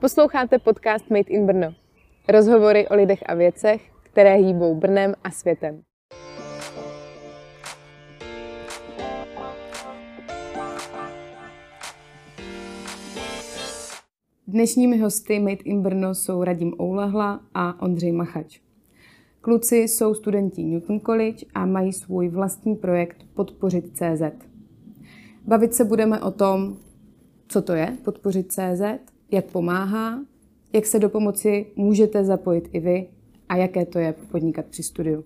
Posloucháte podcast Made in Brno. Rozhovory o lidech a věcech, které hýbou Brnem a světem. Dnešními hosty Made in Brno jsou Radim Oulehla a Ondřej Machač. Kluci jsou studenti Newton College a mají svůj vlastní projekt Podpořit CZ. Bavit se budeme o tom, co to je Podpořit CZ, jak pomáhá, jak se do pomoci můžete zapojit i vy a jaké to je podnikat při studiu.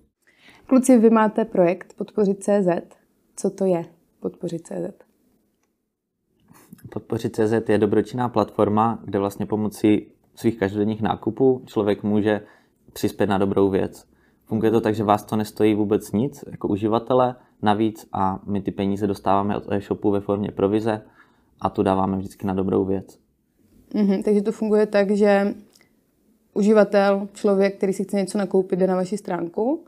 Kluci, vy máte projekt Podpořit CZ. Co to je Podpořit CZ? Podpořit CZ je dobročinná platforma, kde vlastně pomocí svých každodenních nákupů člověk může přispět na dobrou věc. Funguje to tak, že vás to nestojí vůbec nic jako uživatele, navíc a my ty peníze dostáváme od e-shopu ve formě provize a tu dáváme vždycky na dobrou věc. Mm-hmm, takže to funguje tak, že uživatel, člověk, který si chce něco nakoupit, jde na vaši stránku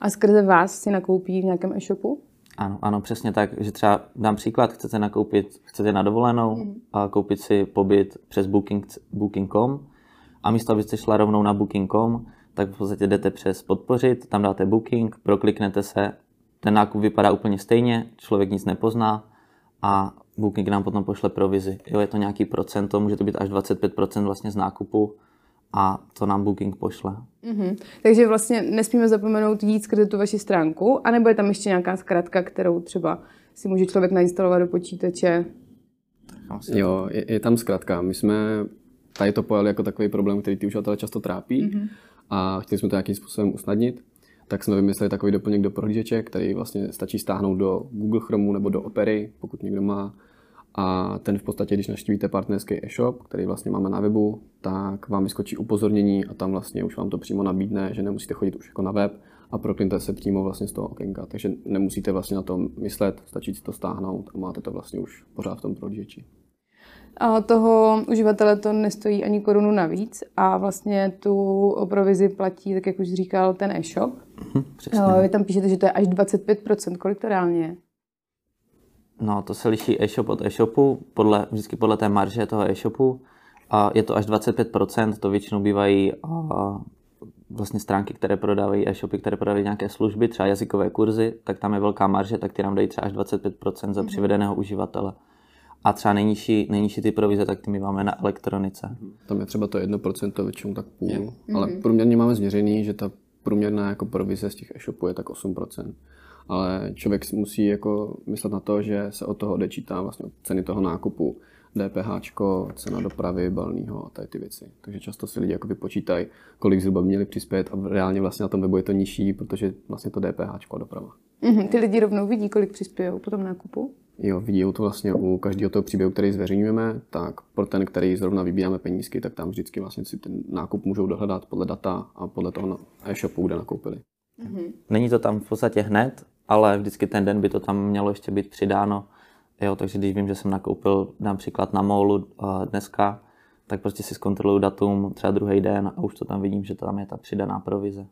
a skrze vás si nakoupí v nějakém e-shopu? Ano, ano, přesně tak, že třeba dám příklad, chcete nakoupit, chcete na dovolenou mm. a koupit si pobyt přes booking, booking.com a místo, abyste šla rovnou na booking.com, tak v podstatě jdete přes podpořit, tam dáte booking, prokliknete se, ten nákup vypadá úplně stejně, člověk nic nepozná a Booking nám potom pošle provizi. Jo, je to nějaký procento, může to být až 25% vlastně z nákupu a to nám Booking pošle. Mm-hmm. Takže vlastně nesmíme zapomenout jít skrze tu vaši stránku, anebo je tam ještě nějaká zkratka, kterou třeba si může člověk nainstalovat do počítače? Jo, je, je tam zkratka. My jsme tady to pojali jako takový problém, který ty uživatele často trápí mm-hmm. a chtěli jsme to nějakým způsobem usnadnit tak jsme vymysleli takový doplněk do prohlížeče, který vlastně stačí stáhnout do Google Chrome nebo do Opery, pokud někdo má. A ten v podstatě, když naštívíte partnerský e-shop, který vlastně máme na webu, tak vám vyskočí upozornění a tam vlastně už vám to přímo nabídne, že nemusíte chodit už jako na web a proklinete se přímo vlastně z toho okénka. Takže nemusíte vlastně na to myslet, stačí si to stáhnout a máte to vlastně už pořád v tom prohlížeči. A toho uživatele to nestojí ani korunu navíc a vlastně tu provizi platí, tak jak už říkal, ten e-shop. Mhm, přesně. Vy tam píšete, že to je až 25%. Kolik to reálně je? No, to se liší e-shop od e-shopu, podle, vždycky podle té marže toho e-shopu. A je to až 25%, to většinou bývají a, vlastně stránky, které prodávají e-shopy, které prodávají nějaké služby, třeba jazykové kurzy, tak tam je velká marže, tak ty nám dají třeba až 25% za mhm. přivedeného uživatele. A třeba nejnižší, nejnižší ty provize, tak ty my máme na elektronice. Tam je třeba to 1%, většinou tak půl. Je. Ale mm-hmm. průměrně máme změřený, že ta průměrná jako provize z těch e-shopů je tak 8%. Ale člověk musí jako myslet na to, že se od toho odečítá vlastně od ceny toho nákupu. DPH, cena dopravy, balního a tady ty věci. Takže často si lidi jako vypočítají, kolik zhruba měli přispět a reálně vlastně na tom webu je to nižší, protože vlastně to DPH a doprava. Mm-hmm. Ty lidi rovnou vidí, kolik přispějí po tom nákupu? Jo, vidí to vlastně u každého toho příběhu, který zveřejňujeme, tak pro ten, který zrovna vybíráme penízky, tak tam vždycky vlastně si ten nákup můžou dohledat podle data a podle toho e-shopu, kde nakoupili. Mm-hmm. Není to tam v podstatě hned, ale vždycky ten den by to tam mělo ještě být přidáno. Jo, takže když vím, že jsem nakoupil například na Molu dneska, tak prostě si zkontroluju datum třeba druhý den a už to tam vidím, že tam je ta přidaná provize.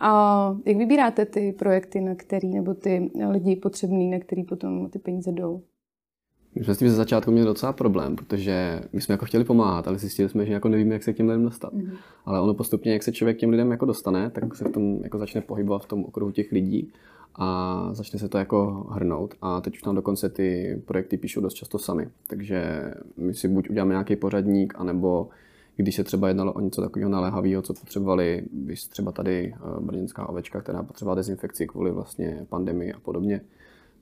A jak vybíráte ty projekty, na který, nebo ty lidi potřebný, na který potom ty peníze jdou? My jsme s tím ze začátku měli docela problém, protože my jsme jako chtěli pomáhat, ale zjistili jsme, že jako nevíme, jak se k těm lidem dostat. Mm-hmm. Ale ono postupně, jak se člověk k těm lidem jako dostane, tak se v tom jako začne pohybovat v tom okruhu těch lidí a začne se to jako hrnout. A teď už tam dokonce ty projekty píšou dost často sami. Takže my si buď uděláme nějaký pořadník, anebo když se třeba jednalo o něco takového naléhavého, co potřebovali, když třeba tady eh, brněnská ovečka, která potřebovala dezinfekci kvůli vlastně pandemii a podobně,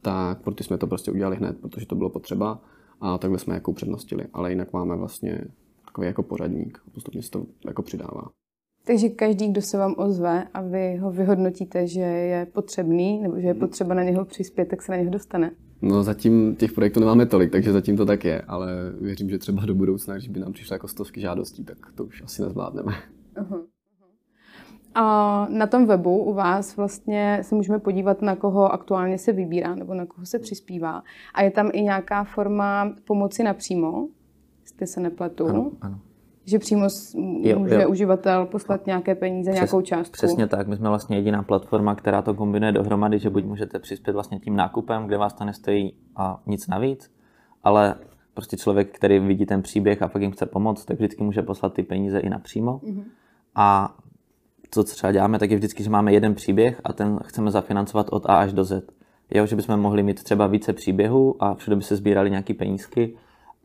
tak proto jsme to prostě udělali hned, protože to bylo potřeba a takhle jsme jako upřednostili. Ale jinak máme vlastně takový jako pořadník postupně se to jako přidává. Takže každý, kdo se vám ozve a vy ho vyhodnotíte, že je potřebný nebo že je potřeba na něho přispět, tak se na něho dostane. No zatím těch projektů nemáme tolik, takže zatím to tak je, ale věřím, že třeba do budoucna, když by nám přišly jako stovky žádostí, tak to už asi nezvládneme. Uh-huh. A na tom webu u vás vlastně se můžeme podívat, na koho aktuálně se vybírá nebo na koho se přispívá. A je tam i nějaká forma pomoci napřímo, jestli se nepletu. Ano, ano že přímo jo, může jo. uživatel poslat nějaké peníze, Přes, nějakou částku. Přesně tak, my jsme vlastně jediná platforma, která to kombinuje dohromady, že buď můžete přispět vlastně tím nákupem, kde vás to nestojí a nic navíc, ale prostě člověk, který vidí ten příběh a fakt jim chce pomoct, tak vždycky může poslat ty peníze i napřímo. Mm-hmm. A to, co třeba děláme, tak je vždycky, že máme jeden příběh a ten chceme zafinancovat od A až do Z. Jo, že bychom mohli mít třeba více příběhů a všude by se sbírali nějaké penízky,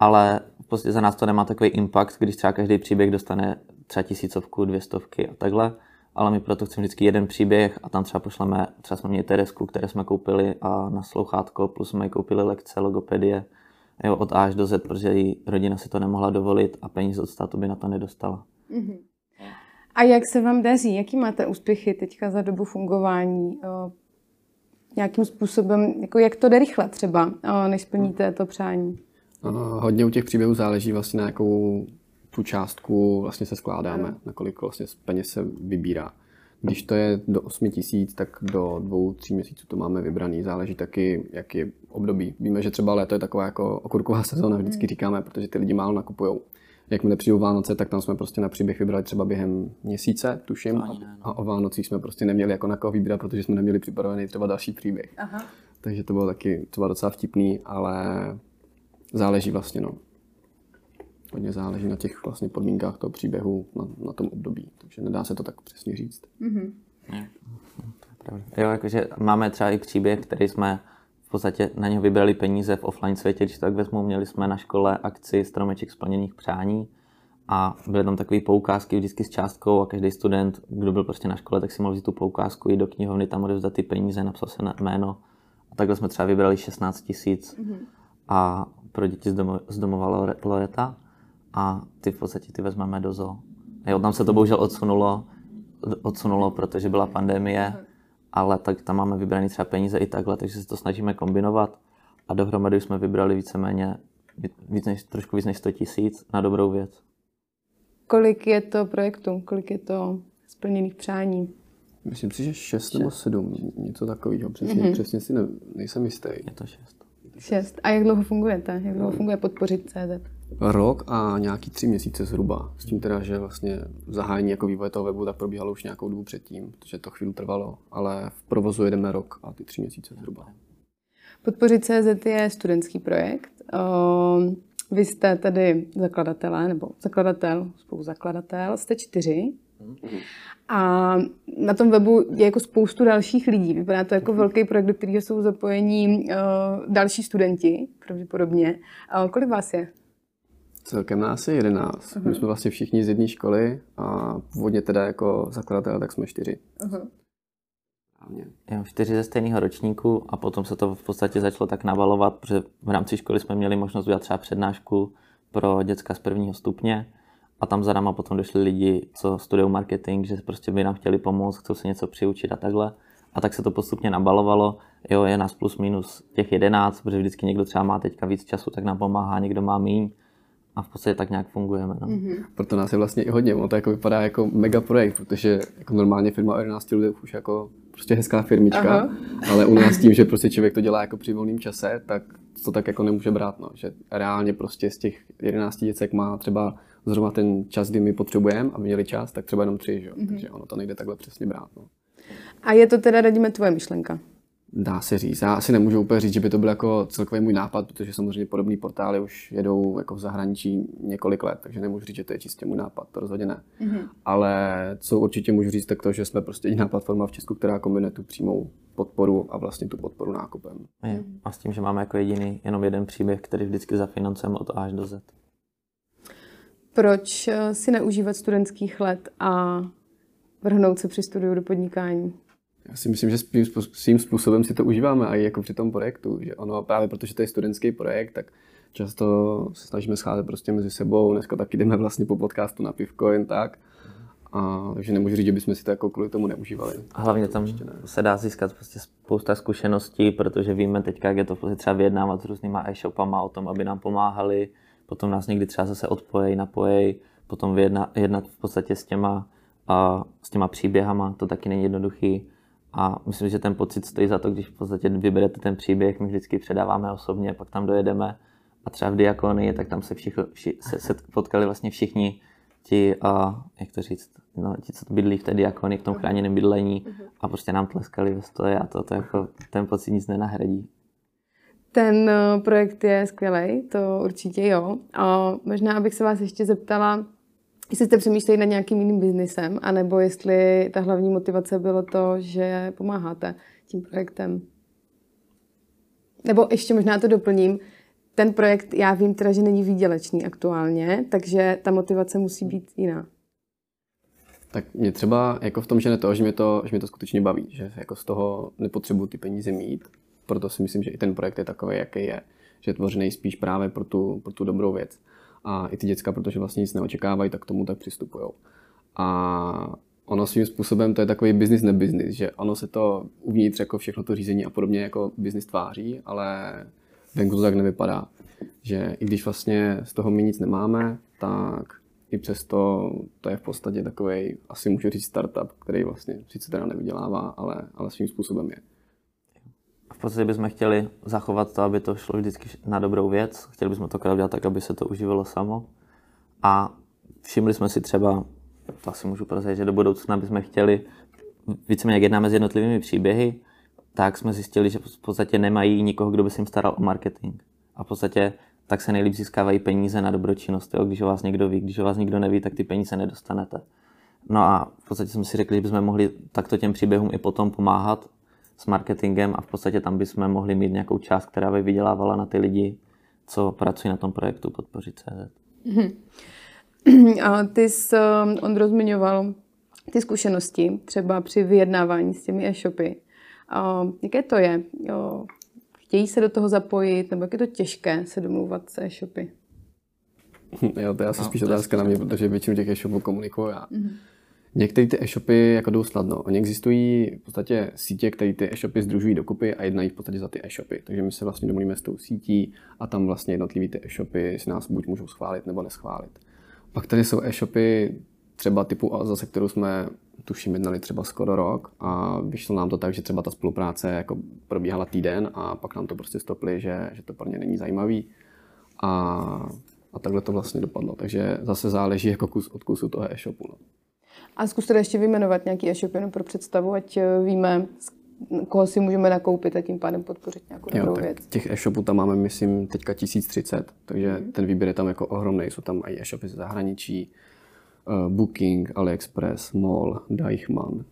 ale prostě za nás to nemá takový impact, když třeba každý příběh dostane třeba tisícovku, dvě stovky a takhle, ale my proto chceme vždycky jeden příběh a tam třeba pošleme, třeba jsme měli Teresku, které jsme koupili a na slouchátko, plus jsme koupili lekce, logopedie, jo, od A až do Z, protože její rodina si to nemohla dovolit a peníze od státu by na to nedostala. Mm-hmm. A jak se vám daří? Jaký máte úspěchy teďka za dobu fungování? nějakým způsobem, jako jak to jde rychle třeba, než splníte to přání? Hodně u těch příběhů záleží vlastně na jakou tu částku vlastně se skládáme, na kolik vlastně peněz se vybírá. Když to je do 8 tisíc, tak do dvou, tří měsíců to máme vybraný. Záleží taky, jak je období. Víme, že třeba léto je taková jako okurková sezóna, vždycky hmm. říkáme, protože ty lidi málo nakupují. Jakmile přijdou Vánoce, tak tam jsme prostě na příběh vybrali třeba během měsíce, tuším. A, no. a o Vánocích jsme prostě neměli jako na koho vybírat, protože jsme neměli připravený třeba další příběh. Aha. Takže to bylo taky třeba docela vtipný, ale záleží vlastně, no. Hodně záleží na těch vlastně podmínkách toho příběhu, na, na tom období. Takže nedá se to tak přesně říct. Mm-hmm. Jo, jakože máme třeba i příběh, který jsme podstatě na něho vybrali peníze v offline světě, když to tak vezmu, měli jsme na škole akci Stromeček splněných přání a byly tam takové poukázky vždycky s částkou a každý student, kdo byl prostě na škole, tak si mohl vzít tu poukázku, jít do knihovny, tam odevzdat ty peníze, napsal se na jméno a takhle jsme třeba vybrali 16 tisíc mm-hmm. A pro děti z, domo, z domova Loreta a ty v podstatě ty vezmeme do zoo. Jo, tam se to bohužel odsunulo, odsunulo, protože byla pandemie, ale tak tam máme vybrané třeba peníze i takhle, takže se to snažíme kombinovat a dohromady jsme vybrali víceméně víc než, trošku víc než 100 tisíc na dobrou věc. Kolik je to projektů? Kolik je to splněných přání? Myslím si, že 6 nebo 7, něco takového. Přesně, mm-hmm. přesně si ne, nejsem jistý. Je to 6. 6. A jak dlouho fungujete? Jak dlouho funguje podpořit CZ? Rok a nějaký tři měsíce zhruba. S tím teda, že vlastně zahájení jako vývoje toho webu tak probíhalo už nějakou dobu předtím, protože to chvíli trvalo, ale v provozu jedeme rok a ty tři měsíce zhruba. Podpořit CZ je studentský projekt. Vy jste tedy zakladatelé, nebo zakladatel, spoluzakladatel, jste čtyři. A na tom webu je jako spoustu dalších lidí. Vypadá to jako velký projekt, do kterého jsou zapojení uh, další studenti, pravděpodobně. Uh, kolik vás je? Celkem nás je jedenáct. Uh-huh. My jsme vlastně všichni z jedné školy a původně teda jako zakladatel tak jsme čtyři. Uh-huh. Jo, čtyři ze stejného ročníku a potom se to v podstatě začalo tak navalovat, protože v rámci školy jsme měli možnost udělat třeba přednášku pro děcka z prvního stupně a tam za náma potom došli lidi, co studují marketing, že prostě by nám chtěli pomoct, chcou se něco přiučit a takhle. A tak se to postupně nabalovalo. Jo, je nás plus minus těch jedenáct, protože vždycky někdo třeba má teďka víc času, tak nám pomáhá, někdo má míň a v podstatě tak nějak fungujeme. No. Mm-hmm. Proto nás je vlastně i hodně, ono to jako vypadá jako mega projekt, protože jako normálně firma o 11 lidí už jako prostě hezká firmička, Aha. ale u nás tím, že prostě člověk to dělá jako při volném čase, tak to tak jako nemůže brát, no. že reálně prostě z těch 11 děcek má třeba zrovna ten čas, kdy my potřebujeme, aby měli čas, tak třeba jenom tři, že? Mm-hmm. takže ono to nejde takhle přesně brát. No. A je to teda, radíme, tvoje myšlenka? Dá se říct. Já asi nemůžu úplně říct, že by to byl jako celkový můj nápad, protože samozřejmě podobné portály už jedou jako v zahraničí několik let, takže nemůžu říct, že to je čistě můj nápad, to rozhodně ne. Mm-hmm. Ale co určitě můžu říct, tak to, že jsme prostě jediná platforma v Česku, která kombinuje tu přímou podporu a vlastně tu podporu nákupem. A s tím, že máme jako jediný jenom jeden příběh, který vždycky zafinancujeme od A až do Z. Proč eh, si neužívat studentských let a vrhnout se při studiu do podnikání? Já si myslím, že svým způsobem si to užíváme i jako při tom projektu. Že ono právě protože to je studentský projekt, tak často se snažíme scházet prostě mezi sebou. Dneska taky jdeme vlastně po podcastu na pivko jen tak. A, takže nemůžu říct, že bychom si to jako kvůli tomu neužívali. A hlavně tam se dá získat prostě spousta zkušeností, protože víme teď, jak je to prostě třeba vyjednávat s různýma e-shopama o tom, aby nám pomáhali. Potom nás někdy třeba zase odpojejí, napojejí, potom vyjedna, jednat v podstatě s těma, a, s těma příběhama, to taky není jednoduchý. A myslím, že ten pocit stojí za to, když v podstatě vyberete ten příběh, my vždycky předáváme osobně, pak tam dojedeme. A třeba v Diakonii, tak tam se, všichni, vši, se, se potkali vlastně všichni ti, uh, jak to říct, no, ti, co bydlí v té diakonii, v tom chráněném bydlení a prostě nám tleskali ve stoje a to, to jako, ten pocit nic nenahradí. Ten eh, projekt je skvělý, to určitě jo. A možná abych se vás ještě zeptala, jestli jste přemýšleli nad nějakým jiným biznisem, anebo jestli ta hlavní motivace bylo to, že pomáháte tím projektem. Nebo ještě možná to doplním, ten projekt, já vím teda, že není výdělečný aktuálně, takže ta motivace musí být jiná. Tak mě třeba jako v tom, že ne to, že mě to, že mě to skutečně baví, že jako z toho nepotřebuji ty peníze mít, proto si myslím, že i ten projekt je takový, jaký je, že je tvořený spíš právě pro tu, pro tu dobrou věc. A i ty děcka, protože vlastně nic neočekávají, tak k tomu tak přistupují. A ono svým způsobem to je takový business nebusiness, že ono se to uvnitř jako všechno to řízení a podobně jako business tváří, ale venku to tak nevypadá. Že i když vlastně z toho my nic nemáme, tak i přesto to je v podstatě takový, asi můžu říct startup, který vlastně sice teda nevydělává, ale, ale svým způsobem je. Podstatě bychom chtěli zachovat to, aby to šlo vždycky na dobrou věc. Chtěli bychom to udělat tak, aby se to uživilo samo. A všimli jsme si třeba, to asi můžu prozradit, že do budoucna bychom chtěli, víceméně jak jednáme s jednotlivými příběhy, tak jsme zjistili, že v podstatě nemají nikoho, kdo by se jim staral o marketing. A v podstatě tak se nejlíp získávají peníze na dobročinnost. Jo? Když o vás někdo ví, když o vás někdo neví, tak ty peníze nedostanete. No a v podstatě jsme si řekli, že bychom mohli takto těm příběhům i potom pomáhat s marketingem a v podstatě tam bychom mohli mít nějakou část, která by vydělávala na ty lidi, co pracují na tom projektu Podpořit CZ. Mm-hmm. A ty jsi, um, on rozmiňoval ty zkušenosti třeba při vyjednávání s těmi e-shopy. A jaké to je? Jo, chtějí se do toho zapojit, nebo jak je to těžké se domluvat s e-shopy? Jo, to je asi no, spíš otázka na mě, protože většinu těch e-shopů komunikuju já. Mm-hmm. Některé ty e-shopy jako jdou snadno. Oni existují v podstatě sítě, které ty e-shopy združují dokupy a jednají v podstatě za ty e-shopy. Takže my se vlastně domluvíme s tou sítí a tam vlastně jednotlivý ty e-shopy si nás buď můžou schválit nebo neschválit. Pak tady jsou e-shopy třeba typu za kterou jsme tuším jednali třeba skoro rok a vyšlo nám to tak, že třeba ta spolupráce jako probíhala týden a pak nám to prostě stopli, že, že to pro ně není zajímavý a, a takhle to vlastně dopadlo. Takže zase záleží jako kus od kusu toho e-shopu. No. A zkuste ještě vyjmenovat nějaký e-shop jenom pro představu, ať eh, víme, koho si můžeme nakoupit a tím pádem podpořit nějakou jo, dobrou věc. Těch e-shopů tam máme, myslím, teďka 1030, takže mm. ten výběr je tam jako ohromný. Jsou tam i e-shopy ze zahraničí, uh, Booking, AliExpress, MOL, Deichmann.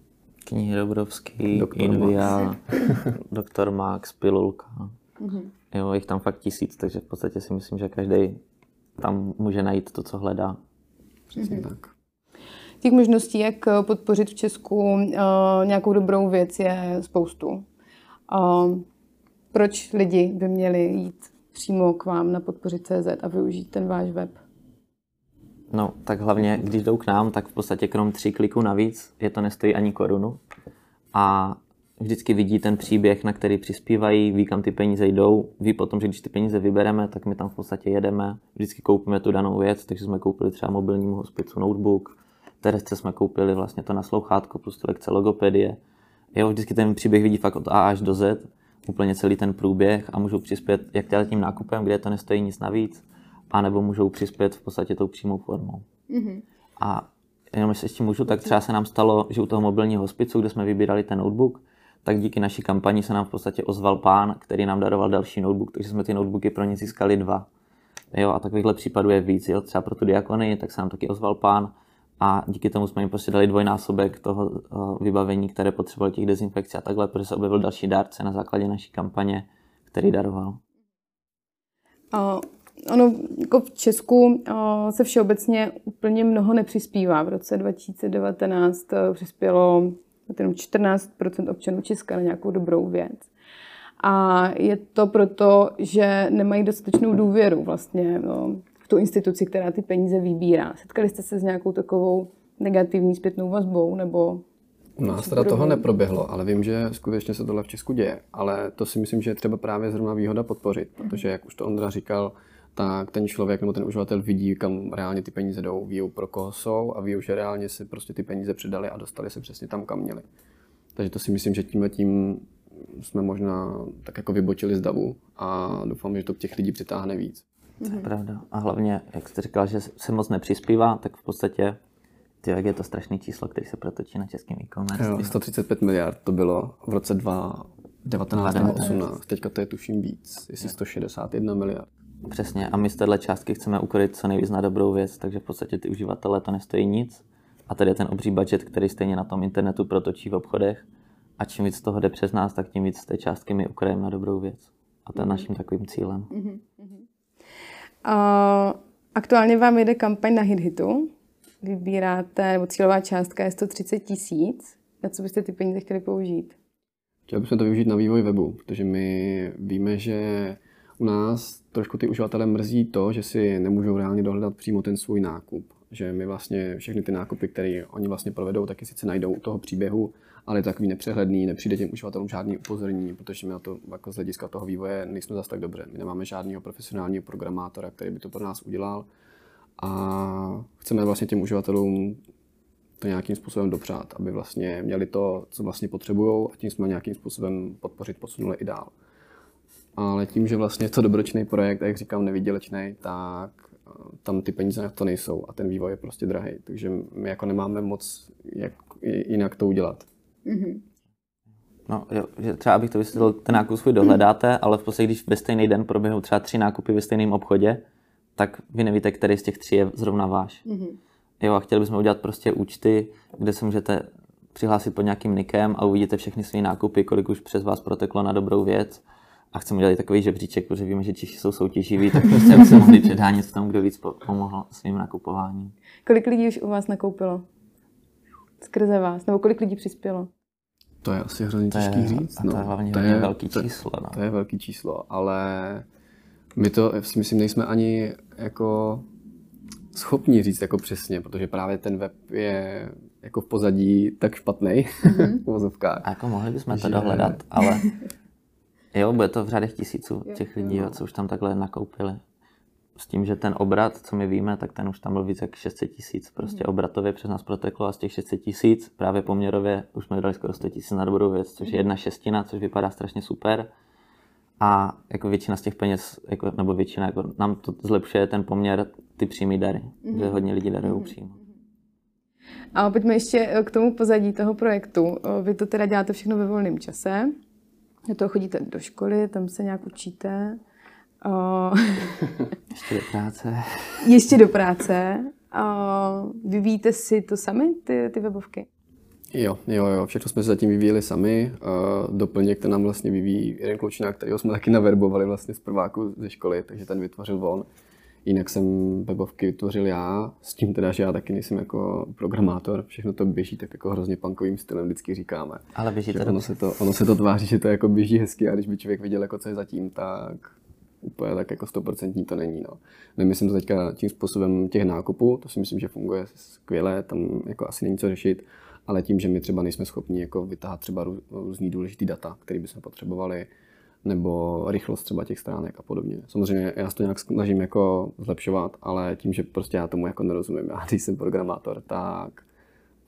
Knihy Dobrovský, Doktor Invia, Max. Doktor Max, Pilulka. Mm-hmm. Jo, jich tam fakt tisíc, takže v podstatě si myslím, že každý tam může najít to, co hledá. Přesně mm-hmm. tak. Těch možností, jak podpořit v Česku uh, nějakou dobrou věc, je spoustu. Proč lidi by měli jít přímo k vám na podpořit.cz a využít ten váš web? No, tak hlavně, když jdou k nám, tak v podstatě krom tří kliků navíc, je to nestojí ani korunu. A vždycky vidí ten příběh, na který přispívají, ví, kam ty peníze jdou, ví potom, že když ty peníze vybereme, tak my tam v podstatě jedeme, vždycky koupíme tu danou věc, takže jsme koupili třeba mobilnímu hospicu notebook, Teresce jsme koupili vlastně to naslouchátko plus to lekce logopedie. Jo, vždycky ten příběh vidí fakt od A až do Z, úplně celý ten průběh a můžou přispět jak tím nákupem, kde to nestojí nic navíc, anebo můžou přispět v podstatě tou přímou formou. Mm-hmm. A jenom jestli ještě můžu, tak třeba se nám stalo, že u toho mobilního hospicu, kde jsme vybírali ten notebook, tak díky naší kampani se nám v podstatě ozval pán, který nám daroval další notebook, takže jsme ty notebooky pro ně získali dva. Jo, a takovýchhle případů je víc. Jo. Třeba pro tu diakony, tak se nám taky ozval pán a díky tomu jsme jim prostě dali dvojnásobek toho eh, vybavení, které potřeboval těch dezinfekcí a takhle, protože se objevil další dárce na základě naší kampaně, který daroval. Uh, ono jako v Česku uh, se všeobecně úplně mnoho nepřispívá. V roce 2019 uh, přispělo jenom 14% občanů Česka na nějakou dobrou věc. A je to proto, že nemají dostatečnou důvěru vlastně no, tu instituci, která ty peníze vybírá. Setkali jste se s nějakou takovou negativní zpětnou vazbou nebo u nás teda toho neproběhlo, ale vím, že skutečně se tohle v Česku děje. Ale to si myslím, že je třeba právě zrovna výhoda podpořit, protože jak už to Ondra říkal, tak ten člověk nebo ten uživatel vidí, kam reálně ty peníze jdou, ví, pro koho jsou a ví, že reálně si prostě ty peníze přidali a dostali se přesně tam, kam měli. Takže to si myslím, že tímhle tím jsme možná tak jako vybočili z davu a doufám, že to těch lidí přitáhne víc. To je pravda. A hlavně, jak jste říkal, že se moc nepřispívá, tak v podstatě ty, jak je to strašný číslo, který se protočí na českém e-commerce. Jo, 135 miliard to bylo v roce 2, 19 nebo 18, teďka to je tuším víc, jestli 161 miliard. Přesně, a my z téhle částky chceme ukryt co nejvíc na dobrou věc, takže v podstatě ty uživatelé to nestojí nic. A tady je ten obří budget, který stejně na tom internetu protočí v obchodech. A čím víc toho jde přes nás, tak tím víc té částky my ukryjeme na dobrou věc. A to je naším takovým cílem. A aktuálně vám jede kampaň na HitHitu. Vybíráte, nebo cílová částka je 130 tisíc. Na co byste ty peníze chtěli použít? Chtěli bychom to využít na vývoj webu, protože my víme, že u nás trošku ty uživatele mrzí to, že si nemůžou reálně dohledat přímo ten svůj nákup. Že my vlastně všechny ty nákupy, které oni vlastně provedou, taky sice najdou u toho příběhu, ale je takový nepřehledný, nepřijde těm uživatelům žádný upozornění, protože my na to jako z hlediska toho vývoje nejsme zase tak dobře. My nemáme žádného profesionálního programátora, který by to pro nás udělal a chceme vlastně těm uživatelům to nějakým způsobem dopřát, aby vlastně měli to, co vlastně potřebují a tím jsme nějakým způsobem podpořit, posunuli i dál. Ale tím, že vlastně je to dobročný projekt, a jak říkám, nevydělečný, tak eh, tam ty peníze na to nejsou a ten vývoj je prostě drahý. Takže my jako nemáme moc jak jinak to udělat. Mm-hmm. No, jo, že třeba abych to vysvětlil, ten nákup svůj dohledáte, ale v podstatě, když ve stejný den proběhnou třeba tři nákupy ve stejném obchodě, tak vy nevíte, který z těch tří je zrovna váš. Mm-hmm. Jo, a chtěli bychom udělat prostě účty, kde se můžete přihlásit pod nějakým nikem a uvidíte všechny své nákupy, kolik už přes vás proteklo na dobrou věc. A chceme udělat takový žebříček, protože víme, že Češi jsou soutěživí, tak prostě aby se mohli předhánět tomu, kdo víc pomohl svým nakupováním. Kolik lidí už u vás nakoupilo? Skrze vás? Nebo kolik lidí přispělo? To je asi hrozně těžký říct. No. To je hlavně to je, velký to, číslo. No. To je velký číslo, ale my to si myslím nejsme ani jako schopni říct jako přesně, protože právě ten web je jako v pozadí tak špatný mm-hmm. v vozovkách. A jako mohli bychom že... to dohledat, ale jo, bude to v řadech tisíců těch lidí, jo, co už tam takhle nakoupili. S tím, že ten obrat, co my víme, tak ten už tam byl více jak 600 tisíc. Prostě mm. obratově přes nás proteklo a z těch 600 tisíc právě poměrově už jsme dali skoro 100 tisíc na dobrou věc, což je jedna šestina, což vypadá strašně super. A jako většina z těch peněz, jako, nebo většina, jako, nám to zlepšuje ten poměr ty přímý dary, mm-hmm. že hodně lidí darují mm-hmm. přímo. A pojďme ještě eh, k tomu pozadí toho projektu. Eh, vy to teda děláte všechno ve volném čase. Do toho chodíte do školy, tam se nějak učíte. O... Ještě do práce. Ještě do práce. O... Vyvíjíte si to sami, ty, ty webovky? Jo, jo, jo, všechno jsme se zatím vyvíjeli sami. Doplněk ten nám vlastně vyvíjí jeden klučina, kterého jsme taky naverbovali vlastně z prváku ze školy, takže ten vytvořil on. Jinak jsem webovky vytvořil já, s tím teda, že já taky nejsem jako programátor, všechno to běží tak jako hrozně punkovým stylem, vždycky říkáme. Ale běží to ono se to, ono se to tváří, že to jako běží hezky a když by člověk viděl, jako co je zatím, tak úplně tak jako stoprocentní to není. No. Nemyslím to teďka tím způsobem těch nákupů, to si myslím, že funguje skvěle, tam jako asi není co řešit, ale tím, že my třeba nejsme schopni jako vytáhat třeba různý důležitý data, které bychom potřebovali, nebo rychlost třeba těch stránek a podobně. Samozřejmě já to nějak snažím jako zlepšovat, ale tím, že prostě já tomu jako nerozumím, já když jsem programátor, tak,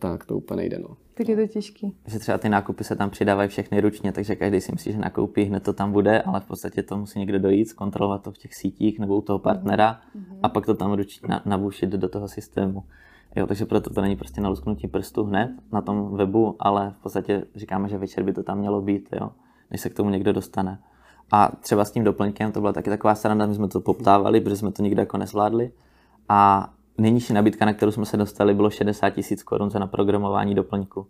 tak to úplně nejde. No. Tak je to těžký. Že třeba ty nákupy se tam přidávají všechny ručně, takže každý si myslí, že nakoupí, hned to tam bude, ale v podstatě to musí někdo dojít, zkontrolovat to v těch sítích nebo u toho partnera mm-hmm. a pak to tam ručně nabušit do toho systému. Jo, takže proto to není prostě na lusknutí prstu hned na tom webu, ale v podstatě říkáme, že večer by to tam mělo být, jo, než se k tomu někdo dostane. A třeba s tím doplňkem to byla taky taková sranda, my jsme to poptávali, protože jsme to nikdy jako nezvládli. A nejnižší nabídka, na kterou jsme se dostali, bylo 60 tisíc korun za naprogramování doplňku.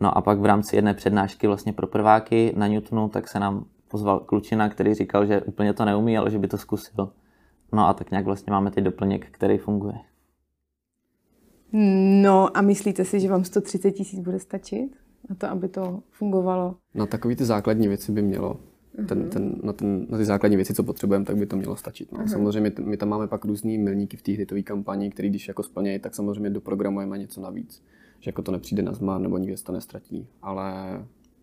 No a pak v rámci jedné přednášky vlastně pro prváky na Newtonu, tak se nám pozval klučina, který říkal, že úplně to neumí, ale že by to zkusil. No a tak nějak vlastně máme teď doplněk, který funguje. No a myslíte si, že vám 130 tisíc bude stačit na to, aby to fungovalo? Na takové ty základní věci by mělo. Ten, mhm. ten, na, ten, na ty základní věci, co potřebujeme, tak by to mělo stačit. No. Uh-huh. Samozřejmě my tam máme pak různý milníky v té hitové kampani, který když jako splnějí, tak samozřejmě doprogramujeme něco navíc. Že jako to nepřijde na zmar nebo nikde se to nestratí. Ale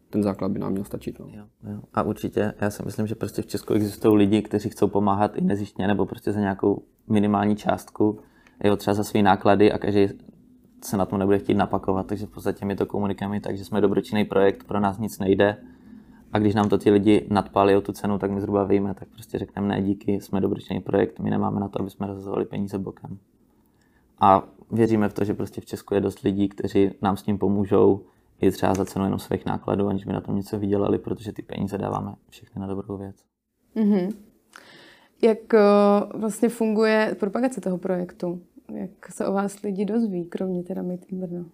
ten základ by nám měl stačit. No. Jo, jo. A určitě, já si myslím, že prostě v Česku existují lidi, kteří chcou pomáhat i nezištně nebo prostě za nějakou minimální částku jo, třeba za své náklady a každý se na tom nebude chtít napakovat, takže v podstatě my to komunikujeme tak, že jsme dobročinný projekt, pro nás nic nejde a když nám to ti lidi nadpálí o tu cenu, tak my zhruba víme, tak prostě řekneme ne díky, jsme dobročinný projekt, my nemáme na to, aby jsme rozhazovali peníze bokem. A věříme v to, že prostě v Česku je dost lidí, kteří nám s tím pomůžou, i třeba za cenu jenom svých nákladů, aniž by na tom něco vydělali, protože ty peníze dáváme všechny na dobrou věc. Mm-hmm. Jak uh, vlastně funguje propagace toho projektu? Jak se o vás lidi dozví, kromě teda Made in Brno?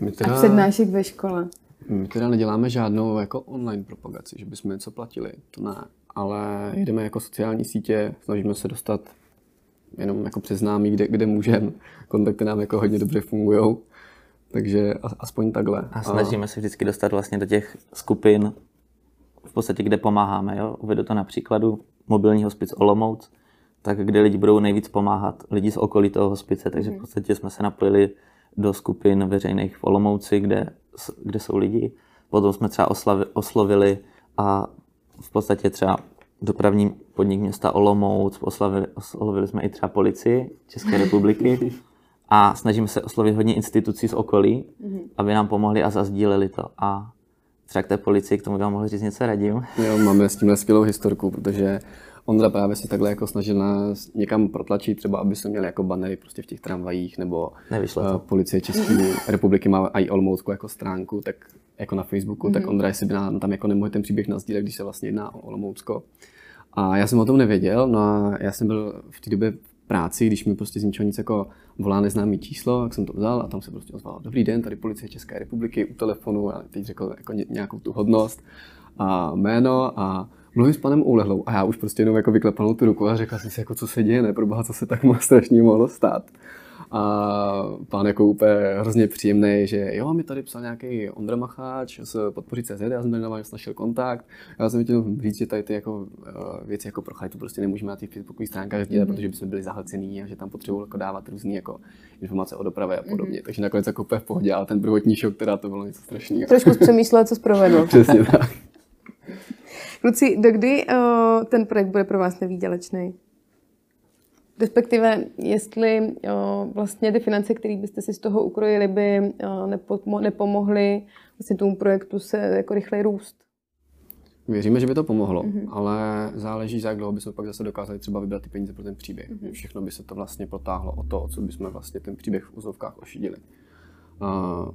My A přednášek ve škole? My teda neděláme žádnou jako online propagaci, že bychom něco platili, to ne. Ale jdeme jako sociální sítě, snažíme se dostat jenom jako přes známý, kde, kde můžeme. Kontakty nám jako hodně dobře fungují, takže aspoň takhle. A snažíme se vždycky dostat vlastně do těch skupin, v podstatě kde pomáháme. Jo? Uvedu to na příkladu mobilní hospic Olomouc, tak kde lidi budou nejvíc pomáhat, lidi z okolí toho hospice, takže v mhm. podstatě jsme se napojili do skupin veřejných v Olomouci, kde, kde jsou lidi. Potom jsme třeba oslavi, oslovili a v podstatě třeba dopravní podnik města Olomouc, oslavili, oslovili jsme i třeba policii České republiky a snažíme se oslovit hodně institucí z okolí, mm-hmm. aby nám pomohli a zazdíleli to. A třeba k té policii, k tomu vám mohl říct něco radím. Jo, máme s tímhle skvělou historku, protože Ondra právě si takhle jako snažil nás někam protlačit, třeba aby jsme měli jako banery prostě v těch tramvajích, nebo uh, policie České republiky má i Olomoucku jako stránku, tak jako na Facebooku, mm-hmm. tak mhm. Ondra, jestli by nám tam jako nemohl ten příběh nazdílet, když se vlastně jedná o Olomoucko. A já jsem o tom nevěděl, no a já jsem byl v té době v práci, když mi prostě z ničeho nic jako volá neznámý číslo, tak jsem to vzal a tam se prostě ozval, dobrý den, tady policie České republiky u telefonu a teď řekl jako nějakou tu hodnost a jméno a mluvím s panem Oulehlou a já už prostě jenom jako vyklepanou tu ruku a řekl jsem si, jako co se děje, ne, proboha, co se tak moc strašně mohlo stát. A pán jako úplně hrozně příjemný, že jo, mi tady psal nějaký Ondra Macháč z podpoří CZ, já jsem tady na vás našel kontakt. Já jsem chtěl říct, že tady ty jako, eh, věci jako pro chajtu prostě nemůžeme na těch facebookových stránkách dělat, mm-hmm. protože bychom byli zahlcený a že tam potřebují jako dávat různé jako informace o dopravě a mhm. podobně. Mm-hmm. Takže nakonec jako úplně v pohodě, ale ten prvotní šok, teda to bylo něco strašného. Trošku přemýšlel, co zprovedl. Přesně tak. Kluci, dokdy uh, ten projekt bude pro vás nevýdělečný? Respektive, jestli uh, vlastně ty finance, které byste si z toho ukrojili, by uh, nepomohly vlastně tomu projektu se jako rychle růst? Věříme, že by to pomohlo, mm-hmm. ale záleží, za jak dlouho bychom pak zase dokázali třeba vybrat ty peníze pro ten příběh. Mm-hmm. Všechno by se to vlastně protáhlo o to, o co bychom vlastně ten příběh v úzovkách ošidili. Uh,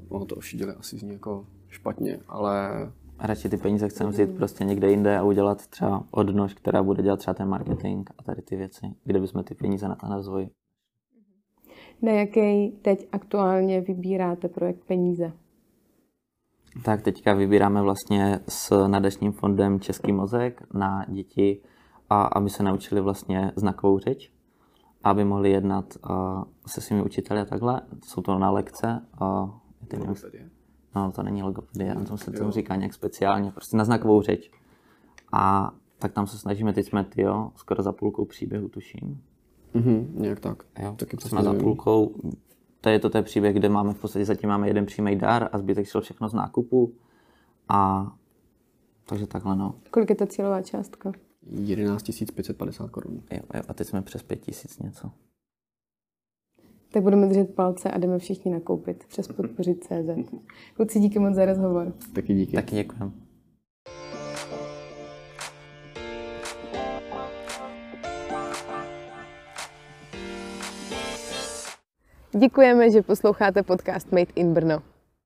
ono to ošidili asi zní jako špatně, ale radši ty peníze chceme vzít prostě někde jinde a udělat třeba odnož, která bude dělat třeba ten marketing a tady ty věci, kde bychom ty peníze na ten rozvoj. Na jaký teď aktuálně vybíráte projekt peníze? Tak teďka vybíráme vlastně s nadačním fondem Český mozek na děti, a aby se naučili vlastně znakovou řeč, aby mohli jednat uh, se svými učiteli a takhle. Jsou to na lekce. Uh, No, to není logopedie, to se tomu říká nějak speciálně, prostě na znakovou řeč. A tak tam se snažíme, teď jsme ty, jo, skoro za půlkou příběhu, tuším. Mhm, nějak tak. Jo, Taky jsme za půlkou. To je to ten příběh, kde máme v podstatě zatím máme jeden přímý dar a zbytek šel všechno z nákupu. A takže takhle no. Kolik je ta cílová částka? 11 550 korun. Jo, jo, a teď jsme přes 5 tisíc něco. Tak budeme držet palce a jdeme všichni nakoupit přes podpořit CZ. Kluci, díky moc za rozhovor. Taky díky. Taky děkujeme. Děkujeme, že posloucháte podcast Made in Brno.